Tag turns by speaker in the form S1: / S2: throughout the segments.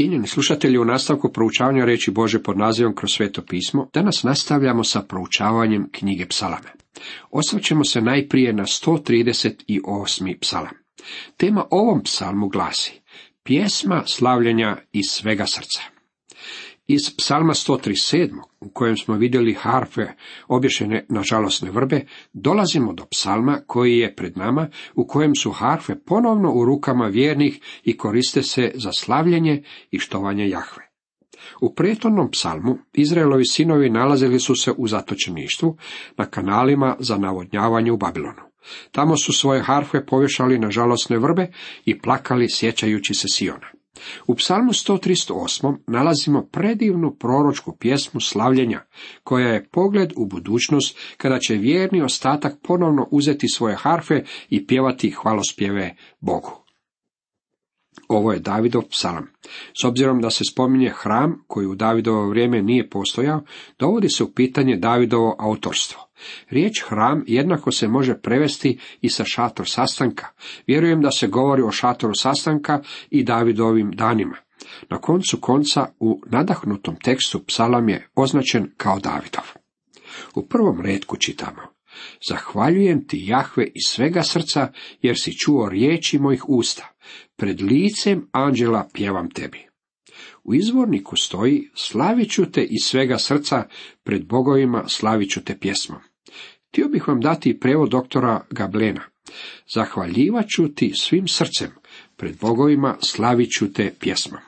S1: Cijenjeni slušatelji, u nastavku proučavanja reći Bože pod nazivom kroz sveto pismo, danas nastavljamo sa proučavanjem knjige psalame. Osvrćemo se najprije na 138. psalam. Tema ovom psalmu glasi Pjesma slavljenja iz svega srca. Iz psalma 137. u kojem smo vidjeli harfe obješene na žalosne vrbe, dolazimo do psalma koji je pred nama, u kojem su harfe ponovno u rukama vjernih i koriste se za slavljenje i štovanje Jahve. U prethodnom psalmu Izraelovi sinovi nalazili su se u zatočeništvu na kanalima za navodnjavanje u Babilonu. Tamo su svoje harfe povješali na žalosne vrbe i plakali sjećajući se Siona. U psalmu 138. nalazimo predivnu proročku pjesmu slavljenja, koja je pogled u budućnost, kada će vjerni ostatak ponovno uzeti svoje harfe i pjevati hvalospjeve Bogu. Ovo je Davidov psalam. S obzirom da se spominje hram koji u Davidovo vrijeme nije postojao, dovodi se u pitanje Davidovo autorstvo. Riječ hram jednako se može prevesti i sa šator sastanka. Vjerujem da se govori o šatoru sastanka i Davidovim danima. Na koncu konca u nadahnutom tekstu psalam je označen kao Davidov. U prvom redku čitamo. Zahvaljujem ti Jahve iz svega srca, jer si čuo riječi mojih usta. Pred licem anđela pjevam tebi. U izvorniku stoji, slavit ću te iz svega srca, pred bogovima slavit ću te pjesmom. Htio bih vam dati prevod doktora Gablena. Zahvaljivat ću ti svim srcem, pred bogovima slavit ću te pjesmom.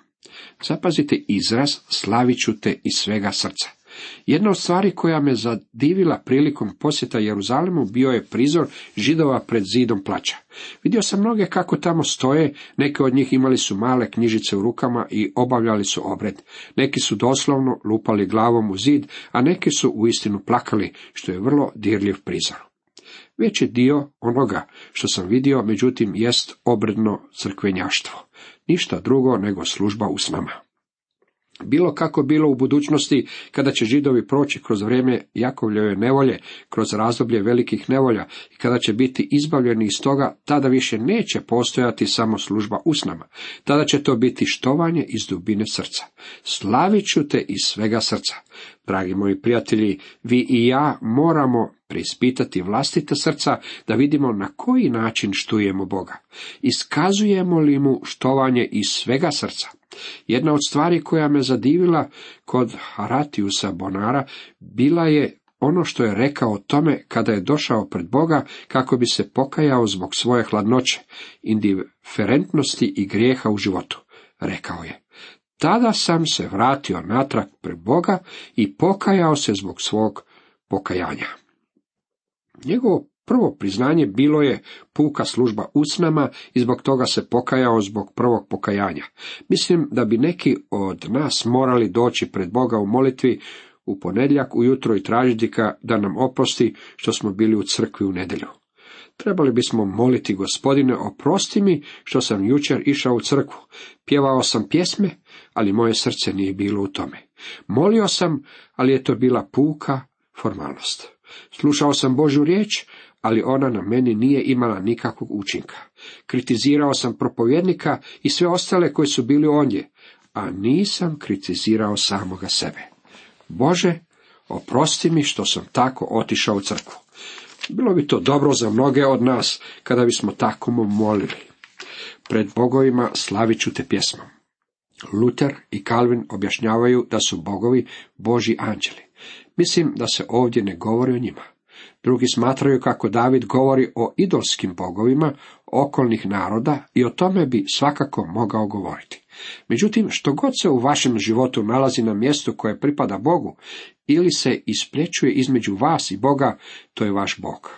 S1: Zapazite izraz slavit ću te iz svega srca. Jedna od stvari koja me zadivila prilikom posjeta Jeruzalemu bio je prizor židova pred zidom plaća. Vidio sam mnoge kako tamo stoje, neke od njih imali su male knjižice u rukama i obavljali su obred. Neki su doslovno lupali glavom u zid, a neki su uistinu plakali, što je vrlo dirljiv prizor. Veći dio onoga što sam vidio, međutim, jest obredno crkvenjaštvo. Ništa drugo nego služba u snama. Bilo kako bilo u budućnosti, kada će židovi proći kroz vrijeme Jakovljeve nevolje, kroz razdoblje velikih nevolja i kada će biti izbavljeni iz toga, tada više neće postojati samo služba usnama. Tada će to biti štovanje iz dubine srca. Slavit ću te iz svega srca. Dragi moji prijatelji, vi i ja moramo preispitati vlastite srca da vidimo na koji način štujemo Boga. Iskazujemo li mu štovanje iz svega srca? Jedna od stvari koja me zadivila kod Haratiusa Bonara bila je ono što je rekao o tome kada je došao pred Boga kako bi se pokajao zbog svoje hladnoće, indiferentnosti i grijeha u životu. Rekao je, tada sam se vratio natrag pred Boga i pokajao se zbog svog pokajanja. Njegovo Prvo priznanje bilo je puka služba usnama i zbog toga se pokajao zbog prvog pokajanja. Mislim da bi neki od nas morali doći pred Boga u molitvi u ponedjeljak ujutro i tražiti ga da nam oprosti što smo bili u crkvi u nedjelju. Trebali bismo moliti gospodine, oprosti mi što sam jučer išao u crkvu. Pjevao sam pjesme, ali moje srce nije bilo u tome. Molio sam, ali je to bila puka formalnost. Slušao sam Božju riječ, ali ona na meni nije imala nikakvog učinka. Kritizirao sam propovjednika i sve ostale koji su bili ondje, a nisam kritizirao samoga sebe. Bože, oprosti mi što sam tako otišao u crkvu. Bilo bi to dobro za mnoge od nas kada bismo tako molili. Pred bogovima slavit ću te pjesmom. Luther i Calvin objašnjavaju da su bogovi Boži anđeli. Mislim da se ovdje ne govori o njima. Drugi smatraju kako David govori o idolskim bogovima okolnih naroda i o tome bi svakako mogao govoriti. Međutim, što god se u vašem životu nalazi na mjestu koje pripada Bogu ili se isprečuje između vas i Boga, to je vaš Bog.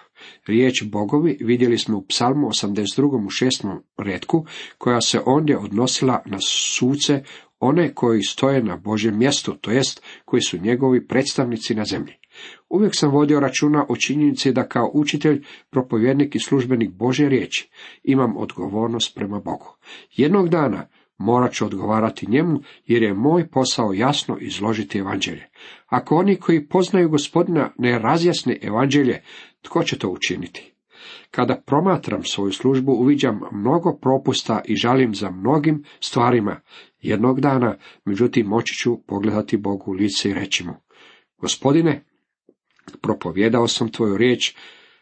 S1: Riječ bogovi vidjeli smo u psalmu 82. u 6. redku, koja se ondje odnosila na suce, one koji stoje na Božjem mjestu, to jest koji su njegovi predstavnici na zemlji. Uvijek sam vodio računa o činjenici da kao učitelj, propovjednik i službenik Bože riječi imam odgovornost prema Bogu. Jednog dana morat ću odgovarati njemu, jer je moj posao jasno izložiti evanđelje. Ako oni koji poznaju gospodina ne razjasne evanđelje, tko će to učiniti? Kada promatram svoju službu, uviđam mnogo propusta i žalim za mnogim stvarima. Jednog dana, međutim, moći ću pogledati Bogu u lice i reći mu, gospodine, propovjedao sam tvoju riječ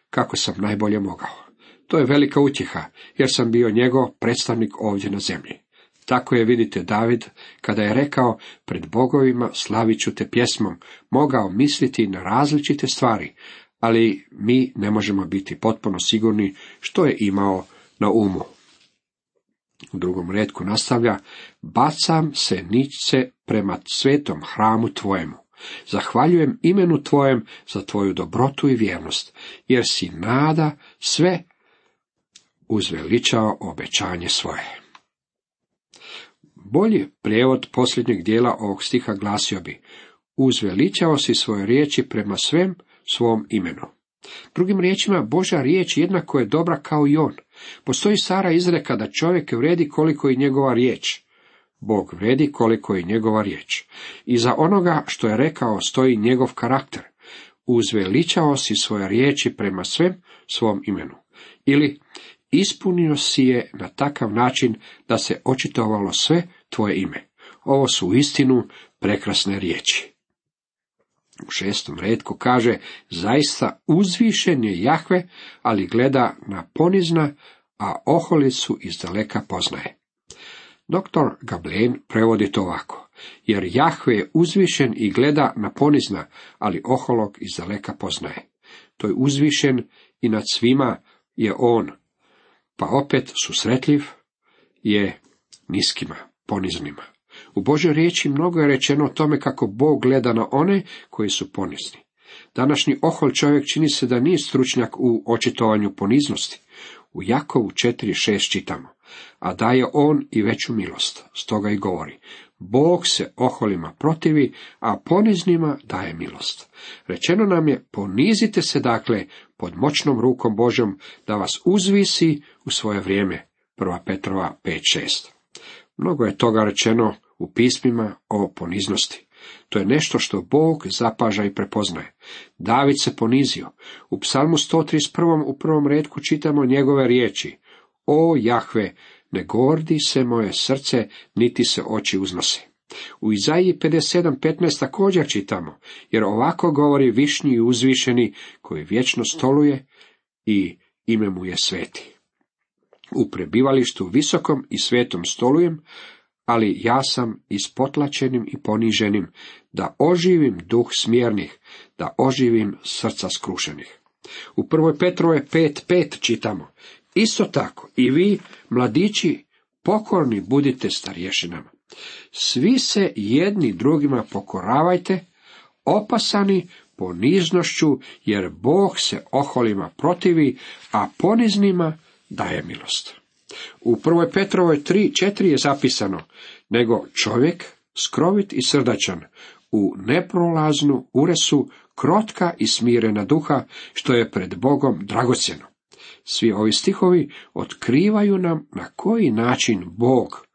S1: kako sam najbolje mogao. To je velika utjeha, jer sam bio njegov predstavnik ovdje na zemlji. Tako je, vidite, David, kada je rekao, pred bogovima slavit ću te pjesmom, mogao misliti na različite stvari, ali mi ne možemo biti potpuno sigurni što je imao na umu. U drugom redku nastavlja, bacam se ničce prema svetom hramu tvojemu. Zahvaljujem imenu tvojem za tvoju dobrotu i vjernost, jer si nada sve uzveličao obećanje svoje. Bolji prijevod posljednjeg dijela ovog stiha glasio bi, uzveličao si svoje riječi prema svem svom imenu. Drugim riječima, Boža riječ jednako je dobra kao i on. Postoji stara izreka da čovjek vredi koliko i njegova riječ. Bog vredi koliko i njegova riječ. I za onoga što je rekao stoji njegov karakter. Uzveličao si svoje riječi prema svem svom imenu. Ili, ispunio si je na takav način da se očitovalo sve tvoje ime. Ovo su u istinu prekrasne riječi. U šestom redku kaže, zaista uzvišen je Jahve, ali gleda na ponizna, a oholicu iz daleka poznaje. Doktor Gablen prevodi to ovako, jer Jahve je uzvišen i gleda na ponizna, ali oholog iz daleka poznaje. To je uzvišen i nad svima je on, pa opet susretljiv je niskima, poniznima. U Božoj riječi mnogo je rečeno o tome kako Bog gleda na one koji su ponizni. Današnji ohol čovjek čini se da nije stručnjak u očitovanju poniznosti. U Jakovu 4.6 čitamo, a daje on i veću milost, stoga i govori, Bog se oholima protivi, a poniznima daje milost. Rečeno nam je, ponizite se dakle pod moćnom rukom Božom, da vas uzvisi u svoje vrijeme. 1. Petrova 5.6. Mnogo je toga rečeno u pismima o poniznosti. To je nešto što Bog zapaža i prepoznaje. David se ponizio. U psalmu 131. u prvom redku čitamo njegove riječi. O Jahve, ne gordi se moje srce, niti se oči uznose. U Izaiji 57.15 također čitamo, jer ovako govori višnji i uzvišeni, koji vječno stoluje i ime mu je sveti. U prebivalištu visokom i svetom stolujem, ali ja sam ispotlačenim i poniženim, da oživim duh smjernih, da oživim srca skrušenih. U prvoj Petrove 5.5 čitamo, isto tako i vi, mladići, pokorni budite starješinama. Svi se jedni drugima pokoravajte, opasani poniznošću, jer Bog se oholima protivi, a poniznima daje milost. U prvoj Petrovoj 3.4 je zapisano, nego čovjek skrovit i srdačan, u neprolaznu uresu, krotka i smirena duha, što je pred Bogom dragocjeno. Svi ovi stihovi otkrivaju nam na koji način Bog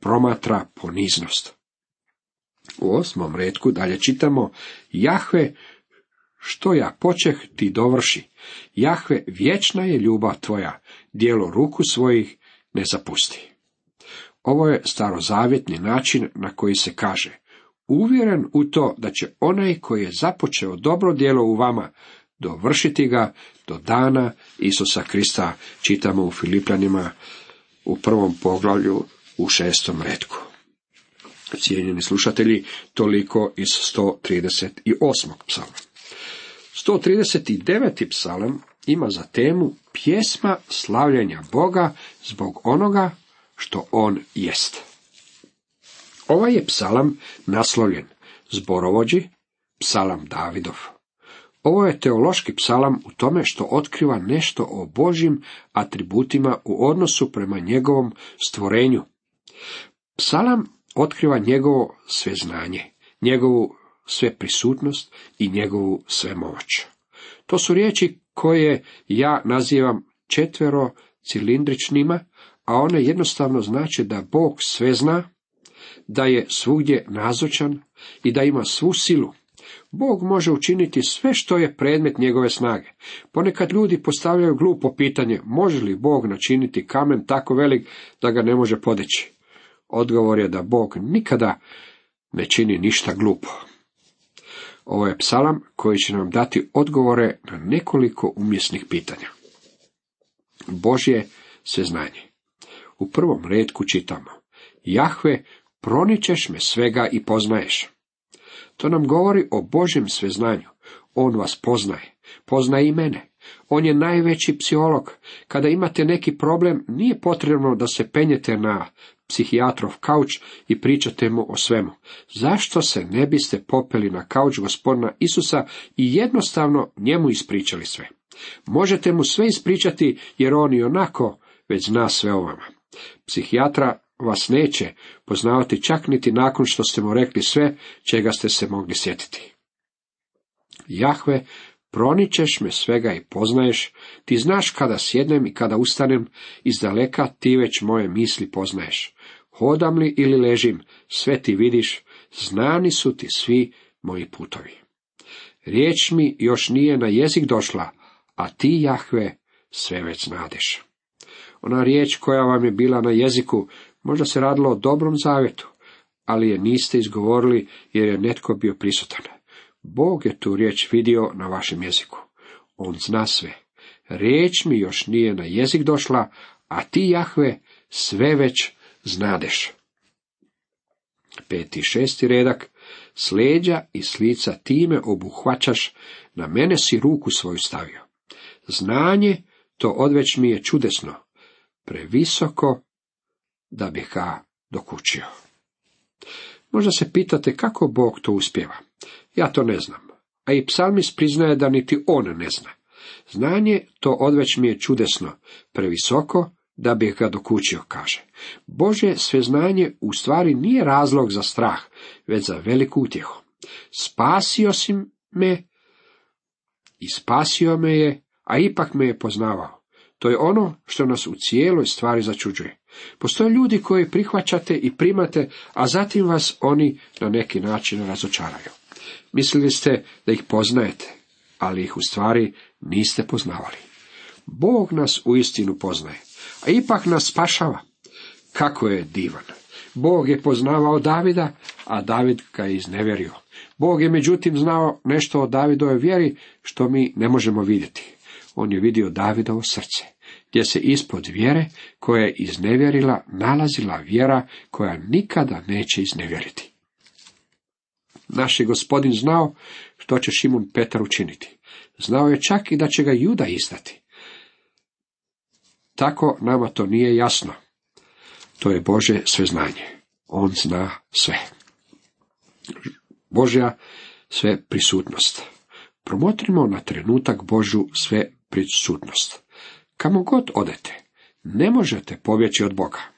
S1: promatra poniznost. U osmom redku dalje čitamo Jahve, što ja počeh ti dovrši. Jahve, vječna je ljubav tvoja, dijelo ruku svojih ne zapusti. Ovo je starozavjetni način na koji se kaže, uvjeren u to da će onaj koji je započeo dobro djelo u vama, dovršiti ga do dana Isusa Krista, čitamo u Filipljanima u prvom poglavlju u šestom redku. Cijenjeni slušatelji, toliko iz 138. psalma. 139. psalam ima za temu pjesma slavljenja Boga zbog onoga što on jest. Ovaj je psalam naslovljen zborovođi, psalam Davidov. Ovo je teološki psalam u tome što otkriva nešto o Božjim atributima u odnosu prema njegovom stvorenju. Psalam otkriva njegovo sveznanje, njegovu sve prisutnost i njegovu svemoć. To su riječi koje ja nazivam četvero cilindričnima, a one jednostavno znači da Bog sve zna, da je svugdje nazočan i da ima svu silu. Bog može učiniti sve što je predmet njegove snage. Ponekad ljudi postavljaju glupo pitanje, može li Bog načiniti kamen tako velik da ga ne može podići? Odgovor je da Bog nikada ne čini ništa glupo. Ovo je psalam koji će nam dati odgovore na nekoliko umjesnih pitanja. Božje sveznanje. U prvom redku čitamo. Jahve, proničeš me svega i poznaješ. To nam govori o Božjem sveznanju. On vas poznaje. Poznaje i mene. On je najveći psiholog. Kada imate neki problem, nije potrebno da se penjete na psihijatrov kauč i pričate mu o svemu. Zašto se ne biste popeli na kauč gospodina Isusa i jednostavno njemu ispričali sve? Možete mu sve ispričati jer on i onako već zna sve o vama. Psihijatra vas neće poznavati čak niti nakon što ste mu rekli sve čega ste se mogli sjetiti. Jahve, proničeš me svega i poznaješ, ti znaš kada sjednem i kada ustanem, iz daleka ti već moje misli poznaješ. Hodam li ili ležim, sve ti vidiš, znani su ti svi moji putovi. Riječ mi još nije na jezik došla, a ti, Jahve, sve već znadeš. Ona riječ koja vam je bila na jeziku, možda se radilo o dobrom zavjetu, ali je niste izgovorili jer je netko bio prisutan. Bog je tu riječ vidio na vašem jeziku. On zna sve. Riječ mi još nije na jezik došla, a ti, Jahve, sve već znadeš. Peti šesti redak. Sleđa i slica time obuhvaćaš, na mene si ruku svoju stavio. Znanje, to odveć mi je čudesno, previsoko da bih ga dokučio. Možda se pitate kako Bog to uspjeva. Ja to ne znam, a i psalmis priznaje da niti on ne zna. Znanje to odveć mi je čudesno, previsoko da bih ga dokučio, kaže. Bože sveznanje u stvari nije razlog za strah, već za veliku utjehu. Spasio si me i spasio me je, a ipak me je poznavao. To je ono što nas u cijeloj stvari začuđuje. Postoje ljudi koji prihvaćate i primate, a zatim vas oni na neki način razočaraju. Mislili ste da ih poznajete, ali ih u stvari niste poznavali. Bog nas u istinu poznaje, a ipak nas spašava. Kako je divan! Bog je poznavao Davida, a David ga je iznevjerio. Bog je međutim znao nešto o Davidovoj vjeri što mi ne možemo vidjeti. On je vidio Davidovo srce, gdje se ispod vjere koja je iznevjerila nalazila vjera koja nikada neće iznevjeriti. Naš je gospodin znao što će Šimun Petar učiniti. Znao je čak i da će ga Juda izdati. Tako nama to nije jasno. To je Bože sveznanje. On zna sve. Božja sve prisutnost. Promotrimo na trenutak Božu sve prisutnost. Kamo god odete, ne možete pobjeći od Boga.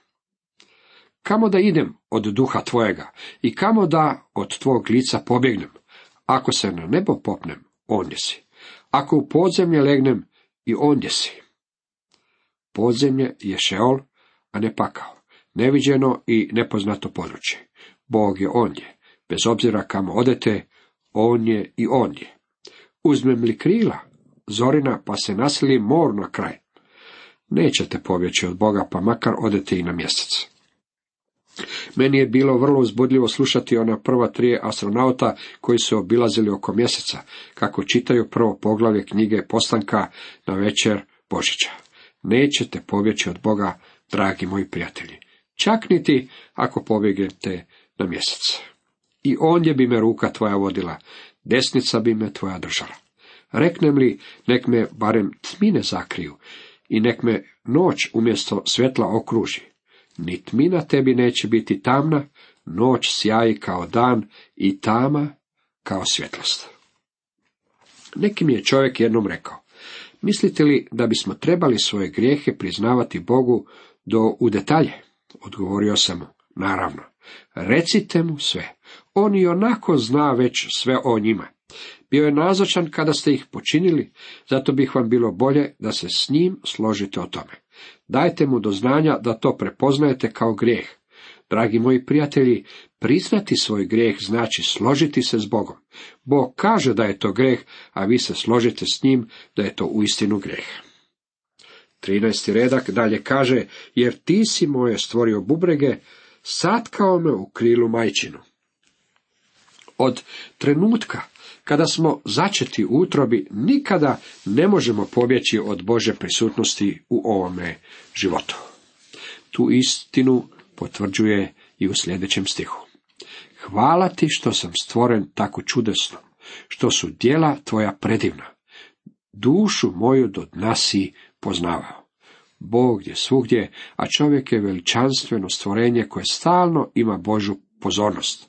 S1: Kamo da idem od duha tvojega i kamo da od tvog lica pobjegnem? Ako se na nebo popnem, ondje si. Ako u podzemlje legnem, i ondje si. Podzemlje je šeol, a ne pakao, neviđeno i nepoznato područje. Bog je ondje, bez obzira kamo odete, on je i ondje. Uzmem li krila, zorina, pa se nasili mor na kraj. Nećete pobjeći od Boga, pa makar odete i na mjesec. Meni je bilo vrlo uzbudljivo slušati ona prva tri astronauta koji su obilazili oko mjeseca, kako čitaju prvo poglavlje knjige postanka na večer Božića. Nećete pobjeći od Boga, dragi moji prijatelji. Čak niti ako pobjegnete na mjesec. I ondje bi me ruka tvoja vodila, desnica bi me tvoja držala. Reknem li, nek me barem tmine zakriju i nek me noć umjesto svjetla okruži. Ni tmina tebi neće biti tamna, noć sjaji kao dan i tama kao svjetlost. Neki mi je čovjek jednom rekao, mislite li da bismo trebali svoje grijehe priznavati Bogu do u detalje? Odgovorio sam mu, naravno. Recite mu sve. On i onako zna već sve o njima. Bio je nazočan kada ste ih počinili, zato bih vam bilo bolje da se s njim složite o tome. Dajte mu do znanja da to prepoznajete kao grijeh. Dragi moji prijatelji, priznati svoj grijeh znači složiti se s Bogom. Bog kaže da je to greh, a vi se složite s njim da je to uistinu greh. 13. redak dalje kaže, jer ti si moje stvorio bubrege, satkao me u krilu majčinu. Od trenutka kada smo začeti u utrobi, nikada ne možemo pobjeći od Bože prisutnosti u ovome životu. Tu istinu potvrđuje i u sljedećem stihu. Hvala ti što sam stvoren tako čudesno, što su djela tvoja predivna. Dušu moju do dna si poznavao. Bog je svugdje, a čovjek je veličanstveno stvorenje koje stalno ima Božu pozornost.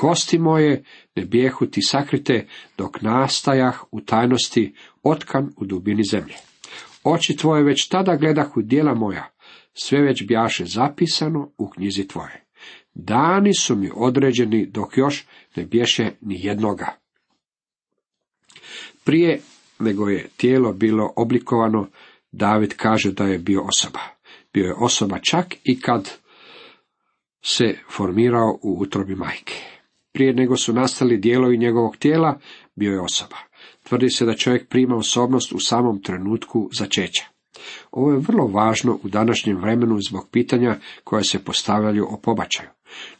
S1: Kosti moje ne bijehu ti sakrite, dok nastajah u tajnosti, otkan u dubini zemlje. Oči tvoje već tada gledah u dijela moja, sve već bjaše zapisano u knjizi tvoje. Dani su mi određeni dok još ne bješe ni jednoga. Prije nego je tijelo bilo oblikovano, David kaže da je bio osoba. Bio je osoba čak i kad se formirao u utrobi majke. Prije nego su nastali dijelovi njegovog tijela, bio je osoba. Tvrdi se da čovjek prima osobnost u samom trenutku začeća. Ovo je vrlo važno u današnjem vremenu zbog pitanja koja se postavljaju o pobačaju.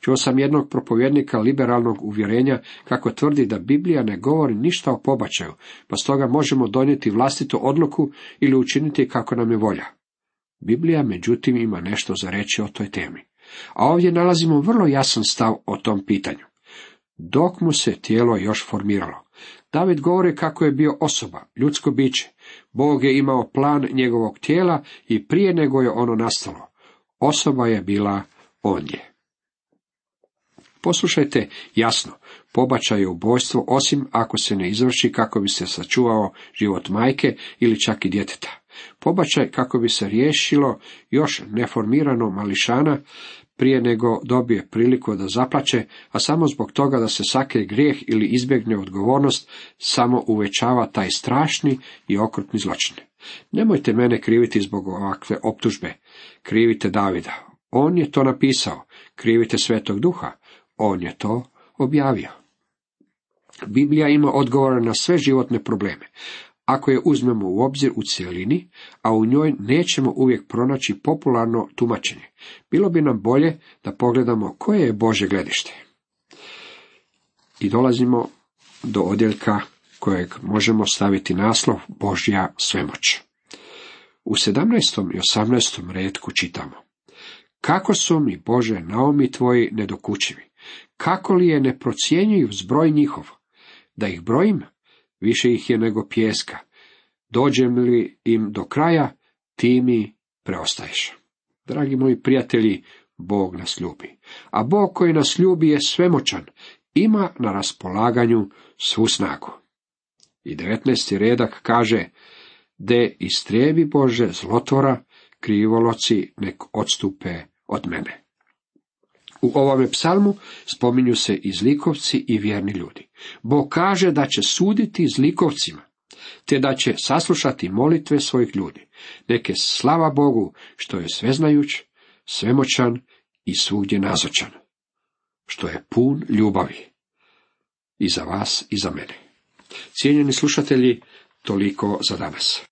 S1: Čuo sam jednog propovjednika liberalnog uvjerenja kako tvrdi da Biblija ne govori ništa o pobačaju, pa stoga možemo donijeti vlastitu odluku ili učiniti kako nam je volja. Biblija međutim ima nešto za reći o toj temi. A ovdje nalazimo vrlo jasan stav o tom pitanju. Dok mu se tijelo još formiralo. David govori kako je bio osoba, ljudsko biće. Bog je imao plan njegovog tijela i prije nego je ono nastalo. Osoba je bila ondje. Poslušajte jasno, pobačaj je ubojstvo osim ako se ne izvrši kako bi se sačuvao život majke ili čak i djeteta. Pobačaj kako bi se riješilo još neformirano mališana prije nego dobije priliku da zaplaće, a samo zbog toga da se sakrije grijeh ili izbjegne odgovornost, samo uvećava taj strašni i okrutni zločin. Nemojte mene kriviti zbog ovakve optužbe. Krivite Davida. On je to napisao. Krivite Svetog Duha. On je to objavio. Biblija ima odgovore na sve životne probleme. Ako je uzmemo u obzir u cjelini, a u njoj nećemo uvijek pronaći popularno tumačenje, bilo bi nam bolje da pogledamo koje je Bože gledište. I dolazimo do odjeljka kojeg možemo staviti naslov Božja svemoć. U 17. i 18. redku čitamo. Kako su mi, Bože, naomi tvoji nedokučivi? Kako li je ne procjenjuju zbroj njihov? Da ih brojim? Više ih je nego pjeska. Dođem li im do kraja, ti mi preostaješ. Dragi moji prijatelji, Bog nas ljubi. A Bog koji nas ljubi je svemoćan, ima na raspolaganju svu snagu. I 19. redak kaže, de istrijebi Bože zlotvora, krivoloci nek odstupe od mene. U ovome psalmu spominju se i zlikovci i vjerni ljudi. Bog kaže da će suditi zlikovcima, te da će saslušati molitve svojih ljudi. Neke slava Bogu što je sveznajuć, svemoćan i svugdje nazočan, što je pun ljubavi i za vas i za mene. Cijenjeni slušatelji, toliko za danas.